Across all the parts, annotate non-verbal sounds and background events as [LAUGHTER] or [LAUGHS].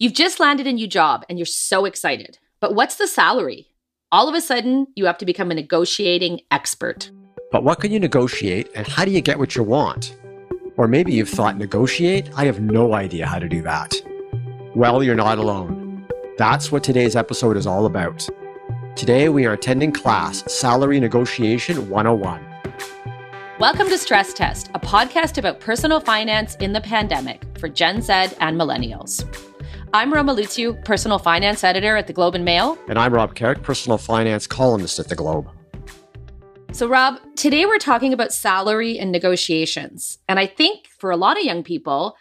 You've just landed a new job and you're so excited. But what's the salary? All of a sudden, you have to become a negotiating expert. But what can you negotiate and how do you get what you want? Or maybe you've thought, negotiate? I have no idea how to do that. Well, you're not alone. That's what today's episode is all about. Today, we are attending class Salary Negotiation 101. Welcome to Stress Test, a podcast about personal finance in the pandemic for Gen Z and millennials. I'm Roma Luciw, personal finance editor at the Globe and Mail. And I'm Rob Carrick, personal finance columnist at the Globe. So, Rob, today we're talking about salary and negotiations. And I think for a lot of young people,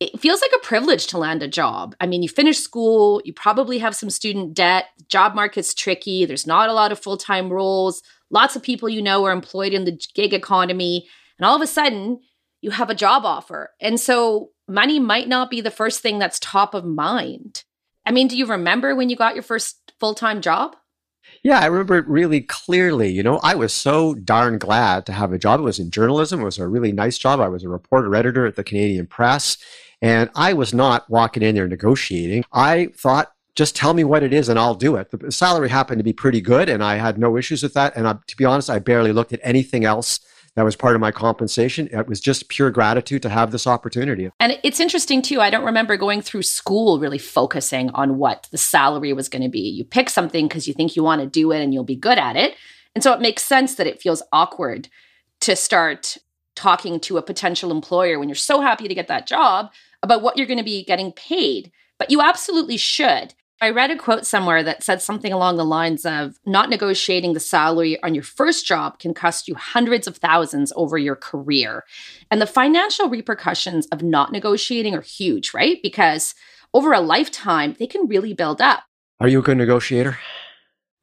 it feels like a privilege to land a job. I mean, you finish school, you probably have some student debt, the job market's tricky, there's not a lot of full time roles, lots of people you know are employed in the gig economy. And all of a sudden, you have a job offer. And so money might not be the first thing that's top of mind. I mean, do you remember when you got your first full time job? Yeah, I remember it really clearly. You know, I was so darn glad to have a job. It was in journalism, it was a really nice job. I was a reporter editor at the Canadian Press, and I was not walking in there negotiating. I thought, just tell me what it is and I'll do it. The salary happened to be pretty good, and I had no issues with that. And I, to be honest, I barely looked at anything else that was part of my compensation. It was just pure gratitude to have this opportunity. And it's interesting too. I don't remember going through school really focusing on what the salary was going to be. You pick something because you think you want to do it and you'll be good at it. And so it makes sense that it feels awkward to start talking to a potential employer when you're so happy to get that job about what you're going to be getting paid. But you absolutely should. I read a quote somewhere that said something along the lines of not negotiating the salary on your first job can cost you hundreds of thousands over your career. And the financial repercussions of not negotiating are huge, right? Because over a lifetime, they can really build up. Are you a good negotiator?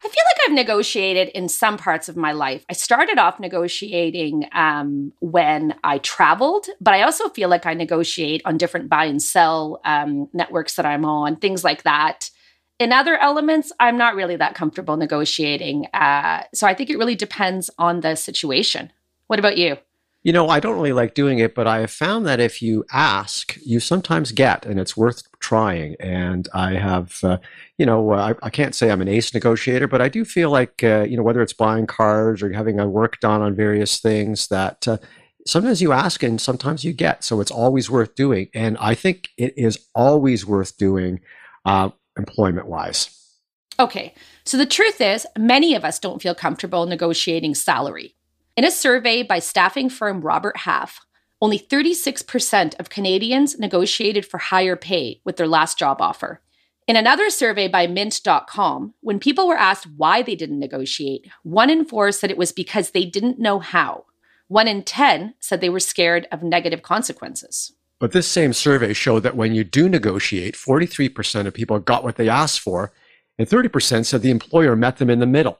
I feel like I've negotiated in some parts of my life. I started off negotiating um, when I traveled, but I also feel like I negotiate on different buy and sell um, networks that I'm on, things like that. In other elements, I'm not really that comfortable negotiating. Uh, so I think it really depends on the situation. What about you? You know, I don't really like doing it, but I have found that if you ask, you sometimes get, and it's worth trying. And I have, uh, you know, uh, I, I, can't say I'm an ace negotiator, but I do feel like, uh, you know, whether it's buying cars or having a work done on various things, that uh, sometimes you ask and sometimes you get. So it's always worth doing. And I think it is always worth doing uh, employment wise? Okay, so the truth is, many of us don't feel comfortable negotiating salary. In a survey by staffing firm Robert Half, only 36% of Canadians negotiated for higher pay with their last job offer. In another survey by Mint.com, when people were asked why they didn't negotiate, one in four said it was because they didn't know how. One in 10 said they were scared of negative consequences. But this same survey showed that when you do negotiate, 43% of people got what they asked for, and 30% said the employer met them in the middle.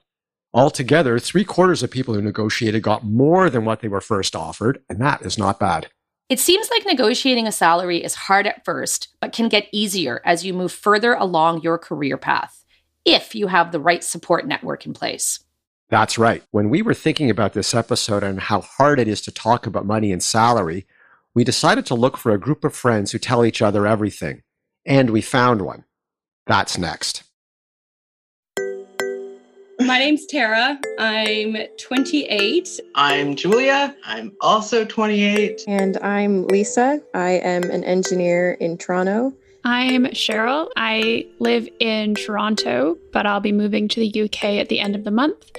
Altogether, three quarters of people who negotiated got more than what they were first offered, and that is not bad. It seems like negotiating a salary is hard at first, but can get easier as you move further along your career path, if you have the right support network in place. That's right. When we were thinking about this episode and how hard it is to talk about money and salary, we decided to look for a group of friends who tell each other everything. And we found one. That's next. My name's Tara. I'm 28. I'm Julia. I'm also 28. And I'm Lisa. I am an engineer in Toronto. I'm Cheryl. I live in Toronto, but I'll be moving to the UK at the end of the month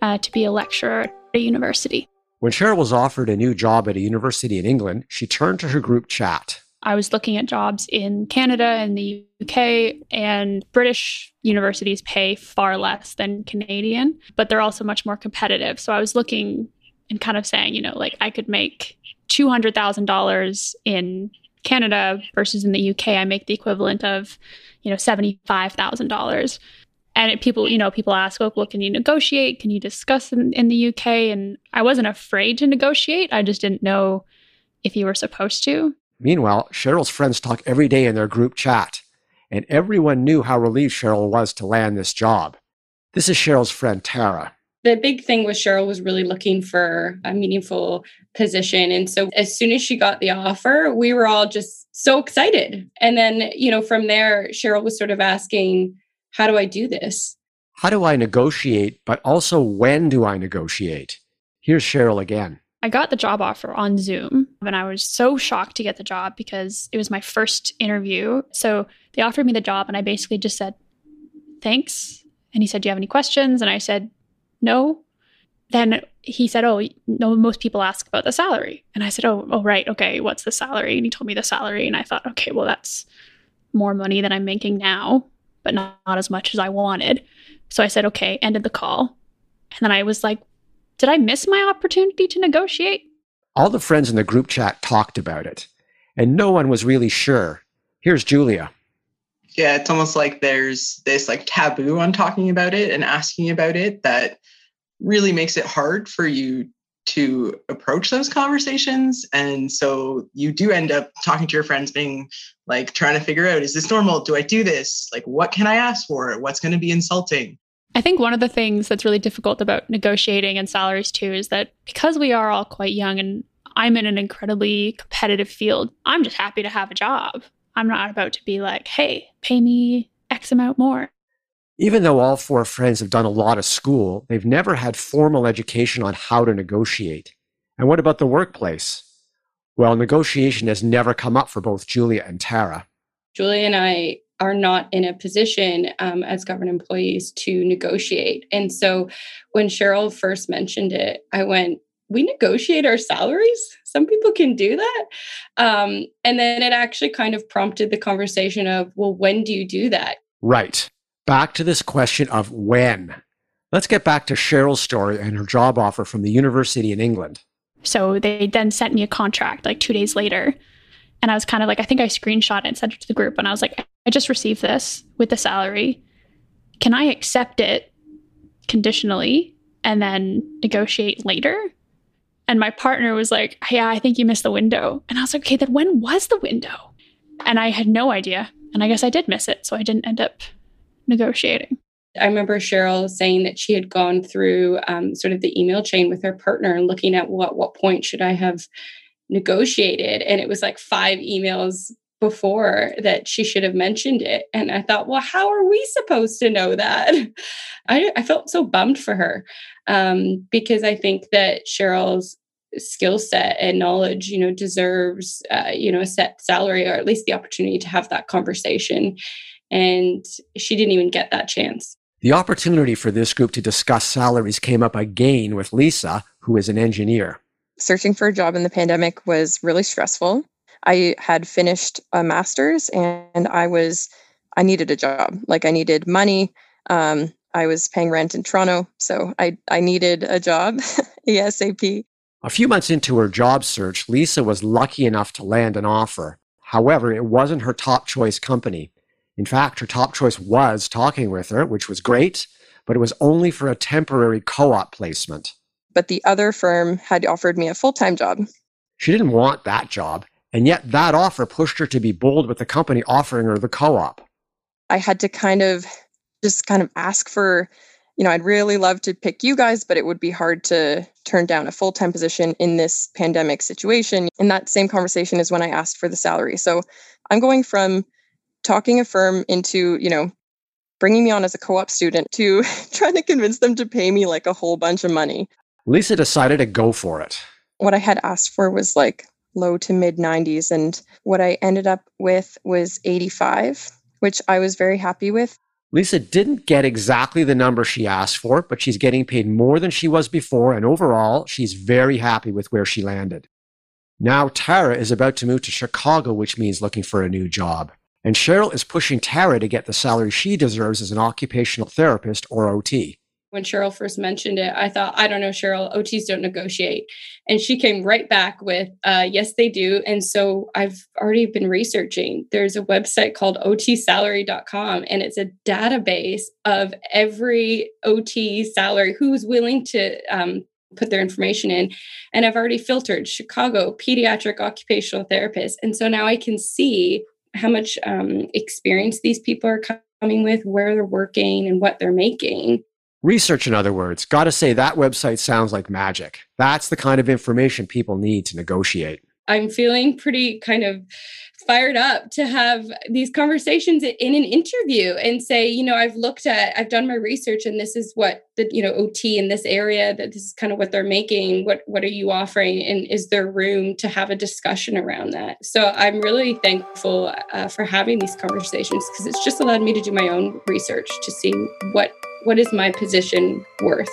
uh, to be a lecturer at a university. When Cheryl was offered a new job at a university in England, she turned to her group chat. I was looking at jobs in Canada and the UK, and British universities pay far less than Canadian, but they're also much more competitive. So I was looking and kind of saying, you know, like I could make $200,000 in Canada versus in the UK, I make the equivalent of, you know, $75,000 and it, people you know people ask well, well can you negotiate? Can you discuss in, in the uk and i wasn't afraid to negotiate. I just didn't know if you were supposed to. Meanwhile cheryl's friends talk every day in their group chat and everyone knew how relieved cheryl was to land this job. This is cheryl's friend tara. The big thing was Cheryl was really looking for a meaningful position. And so as soon as she got the offer, we were all just so excited. And then, you know, from there, Cheryl was sort of asking, how do I do this? How do I negotiate? But also, when do I negotiate? Here's Cheryl again. I got the job offer on Zoom and I was so shocked to get the job because it was my first interview. So they offered me the job and I basically just said, thanks. And he said, Do you have any questions? And I said, No. Then he said, Oh, no, most people ask about the salary. And I said, Oh, oh, right. Okay. What's the salary? And he told me the salary. And I thought, okay, well, that's more money than I'm making now, but not, not as much as I wanted. So I said, okay, ended the call. And then I was like, did I miss my opportunity to negotiate? All the friends in the group chat talked about it, and no one was really sure. Here's Julia. Yeah, it's almost like there's this like taboo on talking about it and asking about it that really makes it hard for you to approach those conversations. And so you do end up talking to your friends, being like trying to figure out is this normal? Do I do this? Like, what can I ask for? What's going to be insulting? I think one of the things that's really difficult about negotiating and salaries too is that because we are all quite young and I'm in an incredibly competitive field, I'm just happy to have a job. I'm not about to be like, hey, pay me X amount more. Even though all four friends have done a lot of school, they've never had formal education on how to negotiate. And what about the workplace? Well, negotiation has never come up for both Julia and Tara. Julia and I are not in a position um, as government employees to negotiate. And so when Cheryl first mentioned it, I went, we negotiate our salaries. Some people can do that. Um, and then it actually kind of prompted the conversation of, well, when do you do that? Right. Back to this question of when. Let's get back to Cheryl's story and her job offer from the university in England. So they then sent me a contract like two days later. And I was kind of like, I think I screenshot it and sent it to the group. And I was like, I just received this with the salary. Can I accept it conditionally and then negotiate later? And my partner was like, Yeah, I think you missed the window. And I was like, Okay, then when was the window? And I had no idea. And I guess I did miss it. So I didn't end up negotiating. I remember Cheryl saying that she had gone through um, sort of the email chain with her partner and looking at what what point should I have negotiated, and it was like five emails before that she should have mentioned it. And I thought, well, how are we supposed to know that? [LAUGHS] I, I felt so bummed for her um, because I think that Cheryl's skill set and knowledge, you know, deserves, uh, you know, a set salary or at least the opportunity to have that conversation. And she didn't even get that chance. The opportunity for this group to discuss salaries came up again with Lisa, who is an engineer. Searching for a job in the pandemic was really stressful. I had finished a master's and I was, I needed a job. Like I needed money. Um, I was paying rent in Toronto. So I, I needed a job [LAUGHS] ASAP. A few months into her job search, Lisa was lucky enough to land an offer. However, it wasn't her top choice company. In fact, her top choice was talking with her, which was great, but it was only for a temporary co op placement. But the other firm had offered me a full time job. She didn't want that job, and yet that offer pushed her to be bold with the company offering her the co op. I had to kind of just kind of ask for, you know, I'd really love to pick you guys, but it would be hard to turn down a full time position in this pandemic situation. In that same conversation is when I asked for the salary. So I'm going from talking a firm into, you know, bringing me on as a co op student to [LAUGHS] trying to convince them to pay me like a whole bunch of money. Lisa decided to go for it. What I had asked for was like low to mid 90s. And what I ended up with was 85, which I was very happy with. Lisa didn't get exactly the number she asked for, but she's getting paid more than she was before. And overall, she's very happy with where she landed. Now, Tara is about to move to Chicago, which means looking for a new job. And Cheryl is pushing Tara to get the salary she deserves as an occupational therapist or OT. When Cheryl first mentioned it, I thought, I don't know, Cheryl, OTs don't negotiate. And she came right back with, uh, yes, they do. And so I've already been researching. There's a website called otsalary.com, and it's a database of every OT salary who's willing to um, put their information in. And I've already filtered Chicago pediatric occupational therapist. And so now I can see how much um, experience these people are coming with, where they're working, and what they're making. Research, in other words. Got to say, that website sounds like magic. That's the kind of information people need to negotiate. I'm feeling pretty kind of fired up to have these conversations in an interview and say, you know, I've looked at, I've done my research and this is what the, you know, OT in this area, that this is kind of what they're making. What, what are you offering? And is there room to have a discussion around that? So I'm really thankful uh, for having these conversations because it's just allowed me to do my own research to see what, what is my position worth.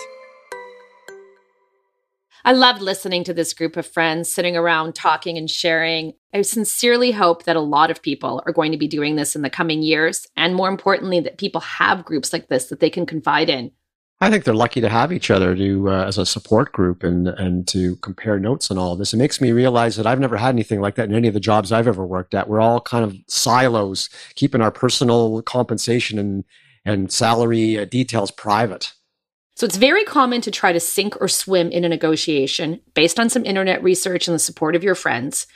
I loved listening to this group of friends sitting around talking and sharing. I sincerely hope that a lot of people are going to be doing this in the coming years. And more importantly, that people have groups like this that they can confide in. I think they're lucky to have each other to uh, as a support group and and to compare notes and all of this. It makes me realize that I've never had anything like that in any of the jobs I've ever worked at. We're all kind of silos, keeping our personal compensation and and salary uh, details private. So it's very common to try to sink or swim in a negotiation based on some internet research and the support of your friends.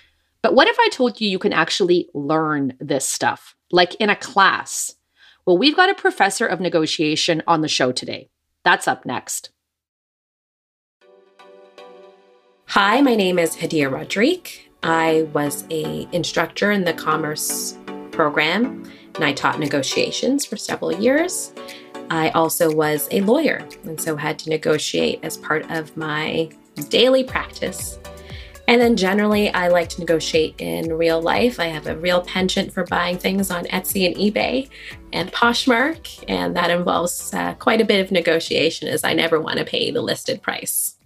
But what if I told you you can actually learn this stuff, like in a class? Well, we've got a professor of negotiation on the show today. That's up next. Hi, my name is Hadiya Roderique. I was a instructor in the commerce program and I taught negotiations for several years. I also was a lawyer and so had to negotiate as part of my daily practice. And then generally, I like to negotiate in real life. I have a real penchant for buying things on Etsy and eBay and Poshmark, and that involves uh, quite a bit of negotiation as I never want to pay the listed price.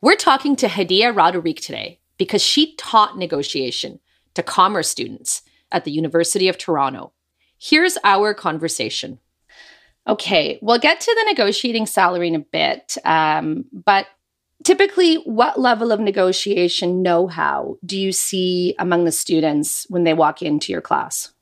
We're talking to Hadiya Roderique today because she taught negotiation to commerce students at the University of Toronto. Here's our conversation. Okay, we'll get to the negotiating salary in a bit, um, but typically, what level of negotiation know how do you see among the students when they walk into your class?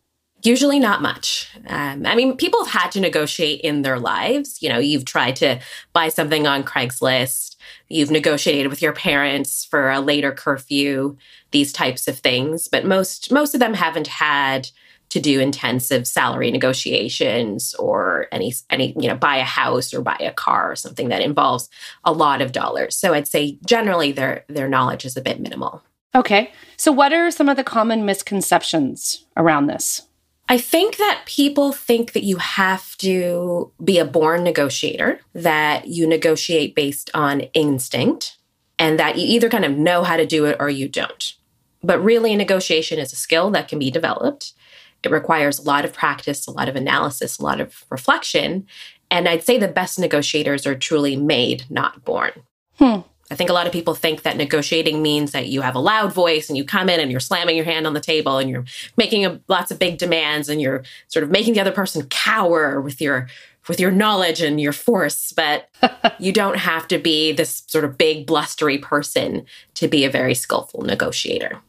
Usually, not much. Um, I mean, people have had to negotiate in their lives. You know, you've tried to buy something on Craigslist, you've negotiated with your parents for a later curfew, these types of things. But most most of them haven't had to do intensive salary negotiations or any any you know buy a house or buy a car or something that involves a lot of dollars. So I'd say generally their their knowledge is a bit minimal. Okay. So what are some of the common misconceptions around this? I think that people think that you have to be a born negotiator, that you negotiate based on instinct, and that you either kind of know how to do it or you don't. But really, negotiation is a skill that can be developed. It requires a lot of practice, a lot of analysis, a lot of reflection. And I'd say the best negotiators are truly made, not born. Hmm. I think a lot of people think that negotiating means that you have a loud voice and you come in and you're slamming your hand on the table and you're making a, lots of big demands and you're sort of making the other person cower with your with your knowledge and your force but [LAUGHS] you don't have to be this sort of big blustery person to be a very skillful negotiator.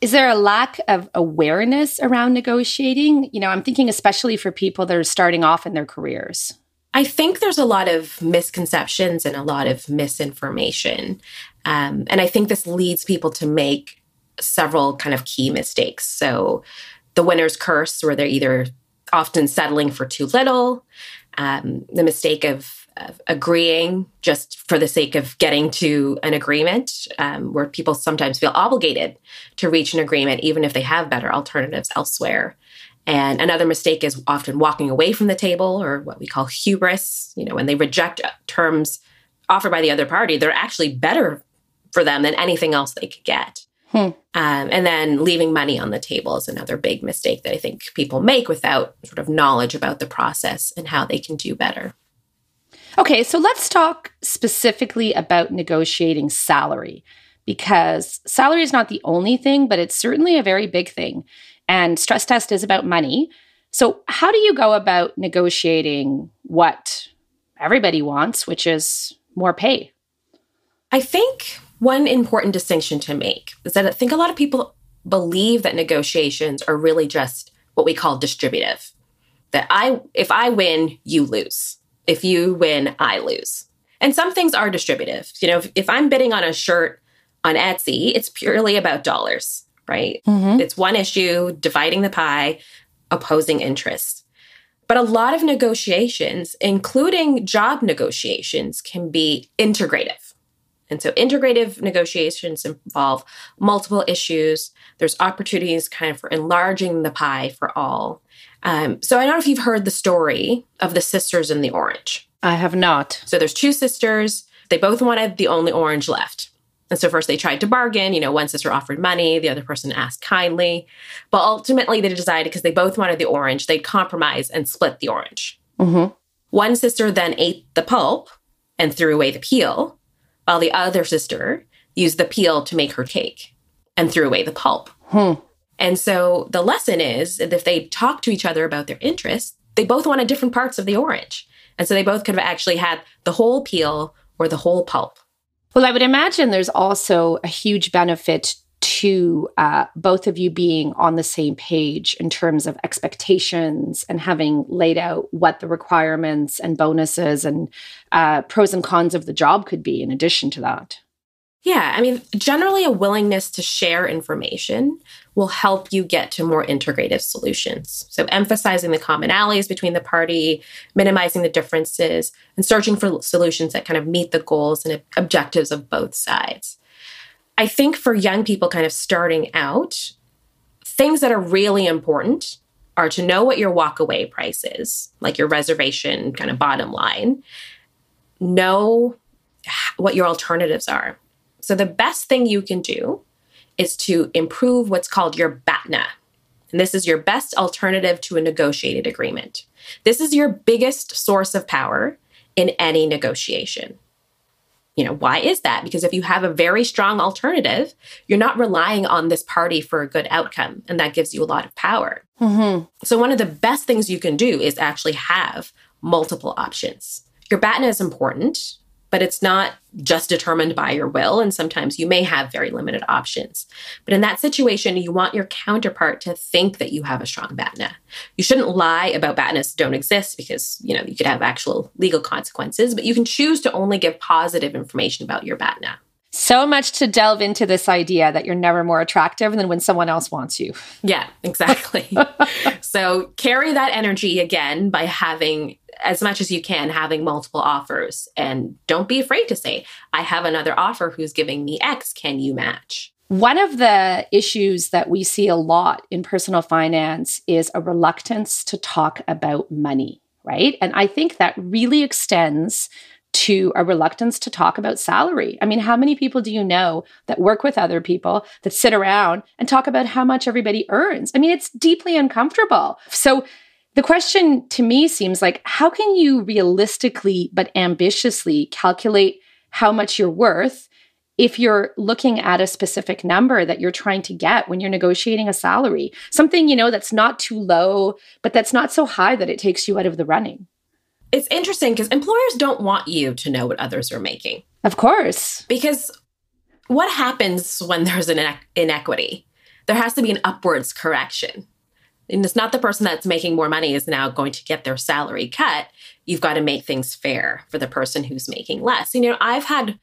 Is there a lack of awareness around negotiating? You know, I'm thinking especially for people that are starting off in their careers. I think there's a lot of misconceptions and a lot of misinformation. Um, and I think this leads people to make several kind of key mistakes. So, the winner's curse, where they're either often settling for too little, um, the mistake of agreeing just for the sake of getting to an agreement, um, where people sometimes feel obligated to reach an agreement, even if they have better alternatives elsewhere. And another mistake is often walking away from the table, or what we call hubris. You know, when they reject terms offered by the other party, they're actually better for them than anything else they could get. Hmm. Um, and then leaving money on the table is another big mistake that I think people make without sort of knowledge about the process and how they can do better. Okay, so let's talk specifically about negotiating salary because salary is not the only thing, but it's certainly a very big thing. And stress test is about money. So, how do you go about negotiating what everybody wants, which is more pay? I think one important distinction to make is that I think a lot of people believe that negotiations are really just what we call distributive. That I if I win, you lose if you win, I lose. And some things are distributive. You know, if, if I'm bidding on a shirt on Etsy, it's purely about dollars, right? Mm-hmm. It's one issue, dividing the pie, opposing interests. But a lot of negotiations, including job negotiations, can be integrative. And so integrative negotiations involve multiple issues. There's opportunities kind of for enlarging the pie for all. Um, so I don't know if you've heard the story of the sisters in the orange. I have not. So there's two sisters. They both wanted the only orange left. And so first they tried to bargain. You know, one sister offered money, the other person asked kindly. But ultimately they decided because they both wanted the orange, they'd compromise and split the orange. Mm-hmm. One sister then ate the pulp and threw away the peel, while the other sister used the peel to make her cake and threw away the pulp. Hmm. And so the lesson is that if they talk to each other about their interests, they both wanted different parts of the orange. And so they both could have actually had the whole peel or the whole pulp. Well, I would imagine there's also a huge benefit to uh, both of you being on the same page in terms of expectations and having laid out what the requirements and bonuses and uh, pros and cons of the job could be in addition to that. Yeah, I mean, generally, a willingness to share information will help you get to more integrative solutions. So, emphasizing the commonalities between the party, minimizing the differences, and searching for solutions that kind of meet the goals and objectives of both sides. I think for young people kind of starting out, things that are really important are to know what your walkaway price is, like your reservation kind of bottom line, know what your alternatives are so, the best thing you can do is to improve what's called your BATNA. And this is your best alternative to a negotiated agreement. This is your biggest source of power in any negotiation. You know, why is that? Because if you have a very strong alternative, you're not relying on this party for a good outcome, and that gives you a lot of power. Mm-hmm. So, one of the best things you can do is actually have multiple options. Your BATNA is important but it's not just determined by your will. And sometimes you may have very limited options. But in that situation, you want your counterpart to think that you have a strong BATNA. You shouldn't lie about BATNAs don't exist because, you know, you could have actual legal consequences, but you can choose to only give positive information about your BATNA. So much to delve into this idea that you're never more attractive than when someone else wants you. Yeah, exactly. [LAUGHS] so carry that energy again by having as much as you can having multiple offers and don't be afraid to say i have another offer who's giving me x can you match one of the issues that we see a lot in personal finance is a reluctance to talk about money right and i think that really extends to a reluctance to talk about salary. I mean, how many people do you know that work with other people that sit around and talk about how much everybody earns? I mean, it's deeply uncomfortable. So, the question to me seems like how can you realistically but ambitiously calculate how much you're worth if you're looking at a specific number that you're trying to get when you're negotiating a salary? Something, you know, that's not too low, but that's not so high that it takes you out of the running. It's interesting because employers don't want you to know what others are making. Of course. Because what happens when there's an inequity? There has to be an upwards correction and it's not the person that's making more money is now going to get their salary cut. You've got to make things fair for the person who's making less. You know, I've had,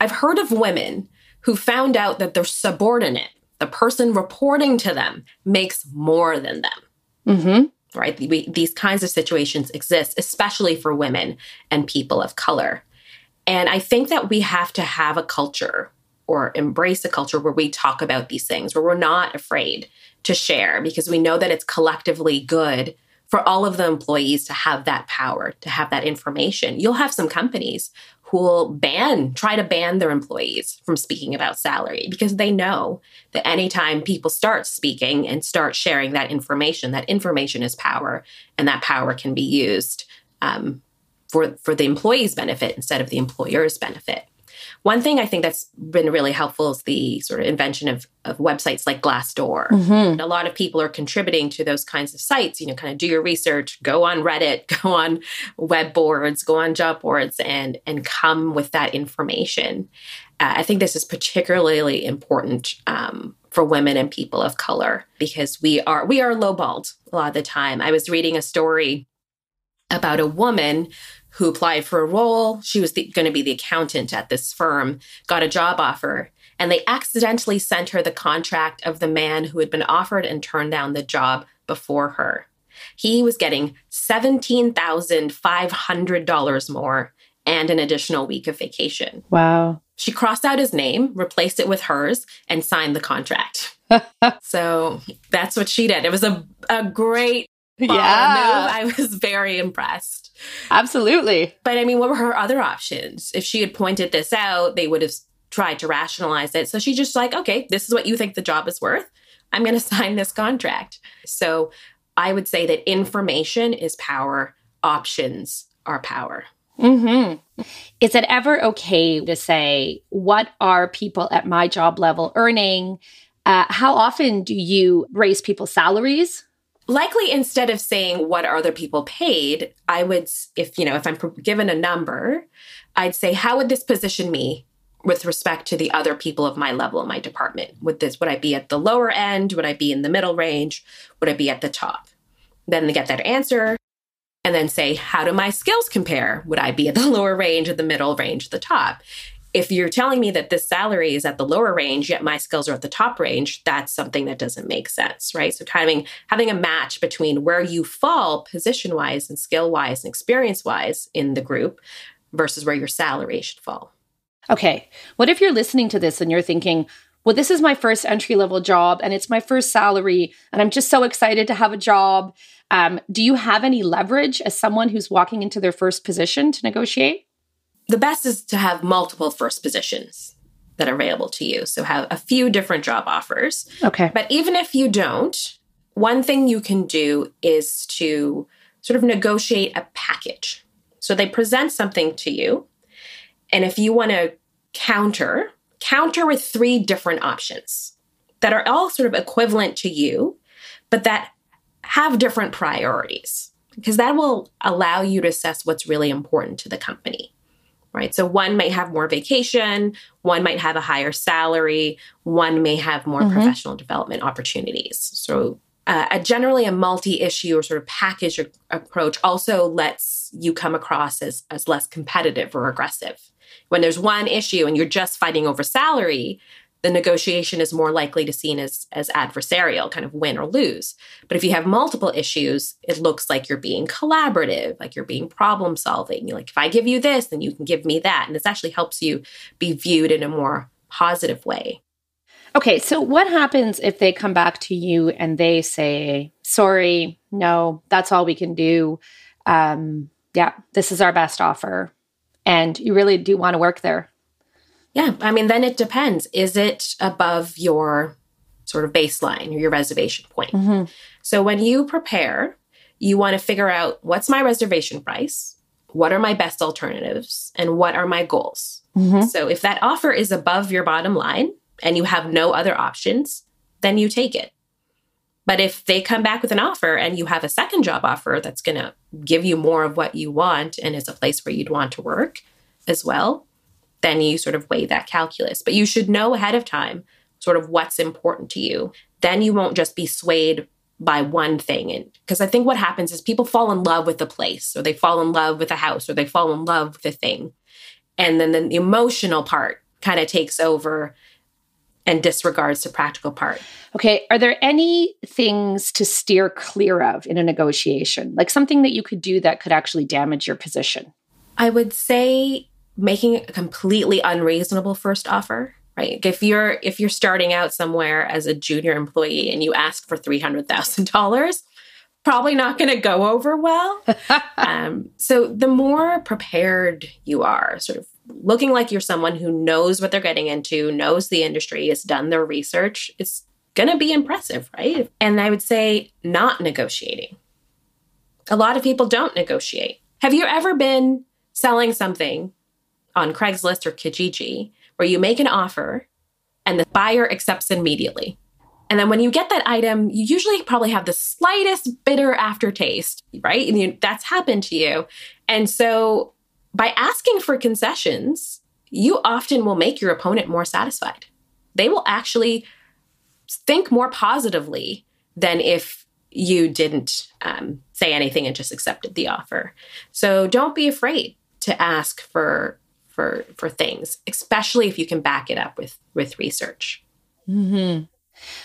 I've heard of women who found out that their subordinate, the person reporting to them, makes more than them. Mm-hmm. Right? We, these kinds of situations exist, especially for women and people of color. And I think that we have to have a culture or embrace a culture where we talk about these things, where we're not afraid to share because we know that it's collectively good for all of the employees to have that power, to have that information. You'll have some companies who will ban, try to ban their employees from speaking about salary because they know that anytime people start speaking and start sharing that information, that information is power and that power can be used um, for, for the employee's benefit instead of the employer's benefit. One thing I think that's been really helpful is the sort of invention of, of websites like Glassdoor. Mm-hmm. A lot of people are contributing to those kinds of sites. You know, kind of do your research, go on Reddit, [LAUGHS] go on web boards, go on job boards, and and come with that information. Uh, I think this is particularly important um, for women and people of color because we are we are lowballed a lot of the time. I was reading a story about a woman who applied for a role. She was going to be the accountant at this firm, got a job offer, and they accidentally sent her the contract of the man who had been offered and turned down the job before her. he was getting $17,500 more and an additional week of vacation. Wow. She crossed out his name, replaced it with hers, and signed the contract. [LAUGHS] so that's what she did. It was a, a great yeah. move. I was very impressed. Absolutely. But I mean, what were her other options? If she had pointed this out, they would have tried to rationalize it. So she just like, okay, this is what you think the job is worth. I'm going [LAUGHS] to sign this contract. So I would say that information is power, options are power. Mm-hmm. Is it ever okay to say, what are people at my job level earning? Uh, how often do you raise people's salaries? Likely, instead of saying what are other people paid, I would, if you know, if I'm given a number, I'd say, how would this position me with respect to the other people of my level in my department? Would this would I be at the lower end? Would I be in the middle range? Would I be at the top? Then get that answer and then say, how do my skills compare? Would I be at the [LAUGHS] lower range, at the middle range, the top? If you're telling me that this salary is at the lower range, yet my skills are at the top range, that's something that doesn't make sense, right? So having having a match between where you fall position wise and skill wise and experience wise in the group versus where your salary should fall. Okay. What if you're listening to this and you're thinking, well, this is my first entry level job and it's my first salary, and I'm just so excited to have a job. Um, do you have any leverage as someone who's walking into their first position to negotiate? The best is to have multiple first positions that are available to you. So have a few different job offers. Okay. But even if you don't, one thing you can do is to sort of negotiate a package. So they present something to you and if you want to counter, counter with three different options that are all sort of equivalent to you, but that have different priorities, because that will allow you to assess what's really important to the company. Right. So one might have more vacation, one might have a higher salary, one may have more mm-hmm. professional development opportunities. So uh, a generally a multi-issue or sort of package approach also lets you come across as, as less competitive or aggressive when there's one issue and you're just fighting over salary, the negotiation is more likely to seen as as adversarial, kind of win or lose. But if you have multiple issues, it looks like you're being collaborative, like you're being problem solving. You're like, if I give you this, then you can give me that. And this actually helps you be viewed in a more positive way. Okay, so what happens if they come back to you and they say, sorry, no, that's all we can do. Um, yeah, this is our best offer and you really do want to work there. Yeah, I mean, then it depends. Is it above your sort of baseline or your reservation point? Mm-hmm. So when you prepare, you want to figure out what's my reservation price, what are my best alternatives, and what are my goals. Mm-hmm. So if that offer is above your bottom line and you have no other options, then you take it. But if they come back with an offer and you have a second job offer that's going to give you more of what you want and is a place where you'd want to work as well, then you sort of weigh that calculus. But you should know ahead of time sort of what's important to you. Then you won't just be swayed by one thing. And because I think what happens is people fall in love with the place or they fall in love with a house or they fall in love with a thing. And then the emotional part kind of takes over and disregards the practical part. Okay. Are there any things to steer clear of in a negotiation? Like something that you could do that could actually damage your position? I would say making a completely unreasonable first offer. Right. If you're if you're starting out somewhere as a junior employee and you ask for three hundred thousand dollars, probably not going to go over well. [LAUGHS] um, so the more prepared you are, sort of looking like you're someone who knows what they're getting into, knows the industry, has done their research, it's going to be impressive, right? And I would say not negotiating. A lot of people don't negotiate. Have you ever been selling something on Craigslist or Kijiji where you make an offer and the buyer accepts immediately? And then when you get that item, you usually probably have the slightest bitter aftertaste, right? And you, that's happened to you. And so by asking for concessions, you often will make your opponent more satisfied. They will actually think more positively than if you didn't um, say anything and just accepted the offer. So don't be afraid to ask for for for things, especially if you can back it up with with research. Mm-hmm.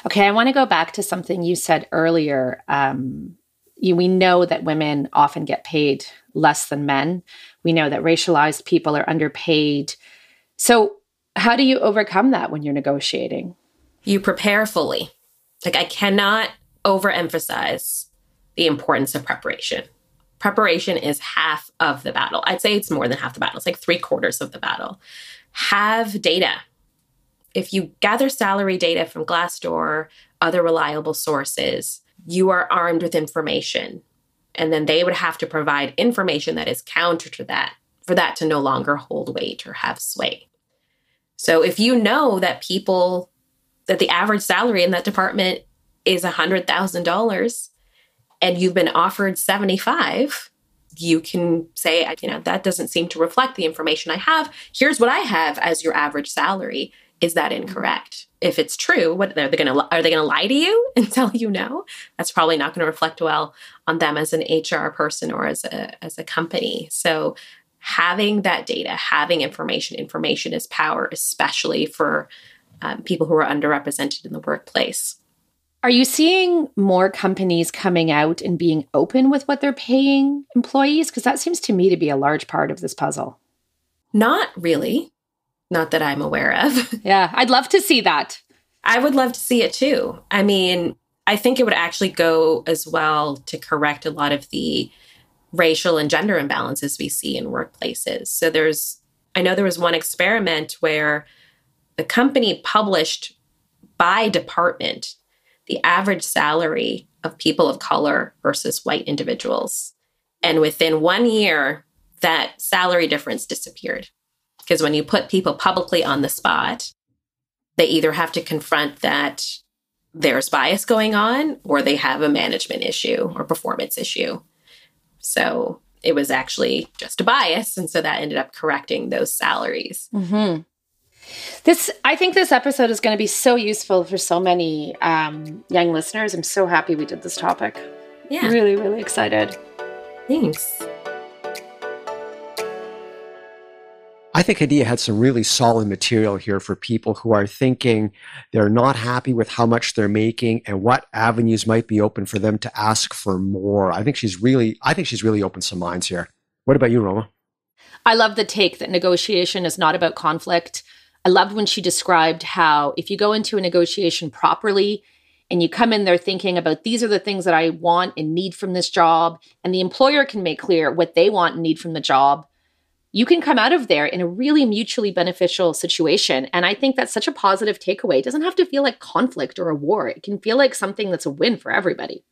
Okay, I want to go back to something you said earlier. Um, you, we know that women often get paid less than men. We know that racialized people are underpaid. So, how do you overcome that when you're negotiating? You prepare fully. Like, I cannot overemphasize the importance of preparation. Preparation is half of the battle. I'd say it's more than half the battle, it's like three quarters of the battle. Have data. If you gather salary data from Glassdoor, other reliable sources, you are armed with information. And then they would have to provide information that is counter to that for that to no longer hold weight or have sway. So if you know that people, that the average salary in that department is $100,000 and you've been offered 75, you can say, you know, that doesn't seem to reflect the information I have. Here's what I have as your average salary. Is that incorrect? If it's true, what are they going to are they going to lie to you [LAUGHS] and tell you no? That's probably not going to reflect well on them as an HR person or as a as a company. So having that data, having information, information is power, especially for um, people who are underrepresented in the workplace. Are you seeing more companies coming out and being open with what they're paying employees? Because that seems to me to be a large part of this puzzle. Not really. Not that I'm aware of. [LAUGHS] yeah, I'd love to see that. I would love to see it too. I mean, I think it would actually go as well to correct a lot of the racial and gender imbalances we see in workplaces. So there's, I know there was one experiment where the company published by department the average salary of people of color versus white individuals. And within one year, that salary difference disappeared. Because when you put people publicly on the spot, they either have to confront that there's bias going on or they have a management issue or performance issue. So it was actually just a bias. And so that ended up correcting those salaries. Mm-hmm. This, I think this episode is going to be so useful for so many um, young listeners. I'm so happy we did this topic. Yeah. Really, really excited. Thanks. I think Hadiya had some really solid material here for people who are thinking they're not happy with how much they're making and what avenues might be open for them to ask for more. I think she's really, I think she's really opened some minds here. What about you, Roma? I love the take that negotiation is not about conflict. I loved when she described how if you go into a negotiation properly and you come in there thinking about these are the things that I want and need from this job, and the employer can make clear what they want and need from the job, you can come out of there in a really mutually beneficial situation. And I think that's such a positive takeaway. It doesn't have to feel like conflict or a war, it can feel like something that's a win for everybody.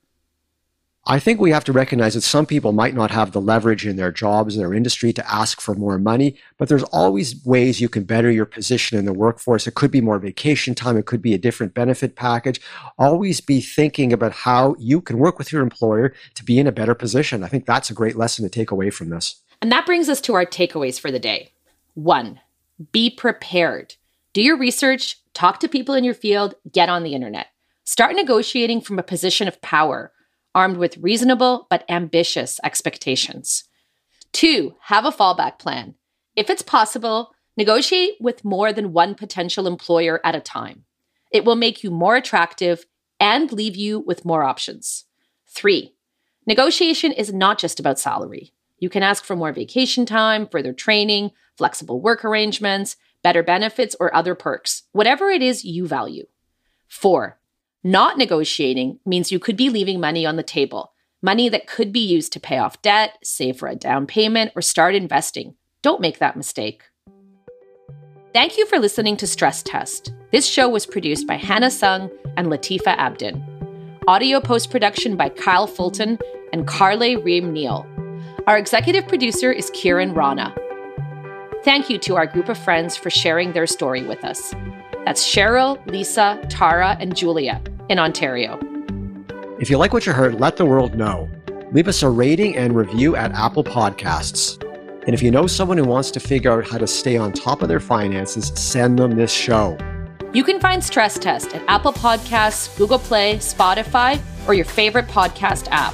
I think we have to recognize that some people might not have the leverage in their jobs, their industry to ask for more money, but there's always ways you can better your position in the workforce. It could be more vacation time, it could be a different benefit package. Always be thinking about how you can work with your employer to be in a better position. I think that's a great lesson to take away from this. And that brings us to our takeaways for the day. One, be prepared. Do your research, talk to people in your field, get on the internet. Start negotiating from a position of power, armed with reasonable but ambitious expectations. Two, have a fallback plan. If it's possible, negotiate with more than one potential employer at a time. It will make you more attractive and leave you with more options. Three, negotiation is not just about salary. You can ask for more vacation time, further training, flexible work arrangements, better benefits, or other perks, whatever it is you value. Four, not negotiating means you could be leaving money on the table, money that could be used to pay off debt, save for a down payment, or start investing. Don't make that mistake. Thank you for listening to Stress Test. This show was produced by Hannah Sung and Latifa Abdin. Audio post production by Kyle Fulton and Carle Ream Neal. Our executive producer is Kieran Rana. Thank you to our group of friends for sharing their story with us. That's Cheryl, Lisa, Tara, and Julia in Ontario. If you like what you heard, let the world know. Leave us a rating and review at Apple Podcasts. And if you know someone who wants to figure out how to stay on top of their finances, send them this show. You can find Stress Test at Apple Podcasts, Google Play, Spotify, or your favorite podcast app.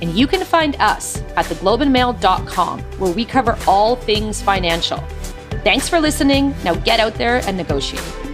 And you can find us at theglobeandmail.com, where we cover all things financial. Thanks for listening. Now get out there and negotiate.